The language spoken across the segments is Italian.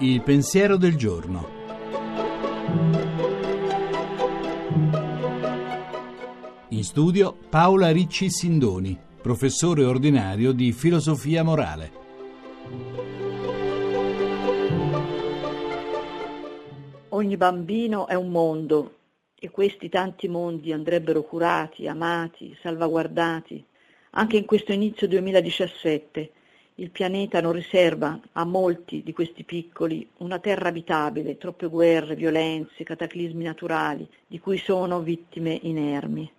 Il pensiero del giorno. In studio Paola Ricci Sindoni, professore ordinario di filosofia morale. Ogni bambino è un mondo e questi tanti mondi andrebbero curati, amati, salvaguardati. Anche in questo inizio 2017 il pianeta non riserva a molti di questi piccoli una terra abitabile, troppe guerre, violenze, cataclismi naturali, di cui sono vittime inermi.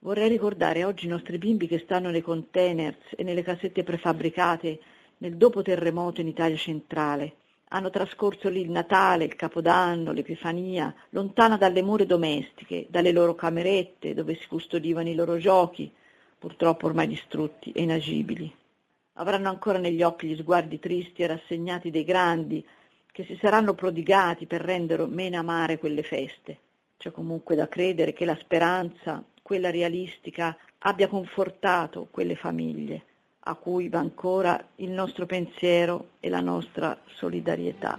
Vorrei ricordare oggi i nostri bimbi che stanno nei containers e nelle casette prefabbricate nel dopo terremoto in Italia centrale. Hanno trascorso lì il Natale, il Capodanno, l'Epifania, lontana dalle mura domestiche, dalle loro camerette dove si custodivano i loro giochi, purtroppo ormai distrutti e inagibili. Avranno ancora negli occhi gli sguardi tristi e rassegnati dei grandi che si saranno prodigati per rendere meno amare quelle feste. C'è comunque da credere che la speranza, quella realistica, abbia confortato quelle famiglie a cui va ancora il nostro pensiero e la nostra solidarietà.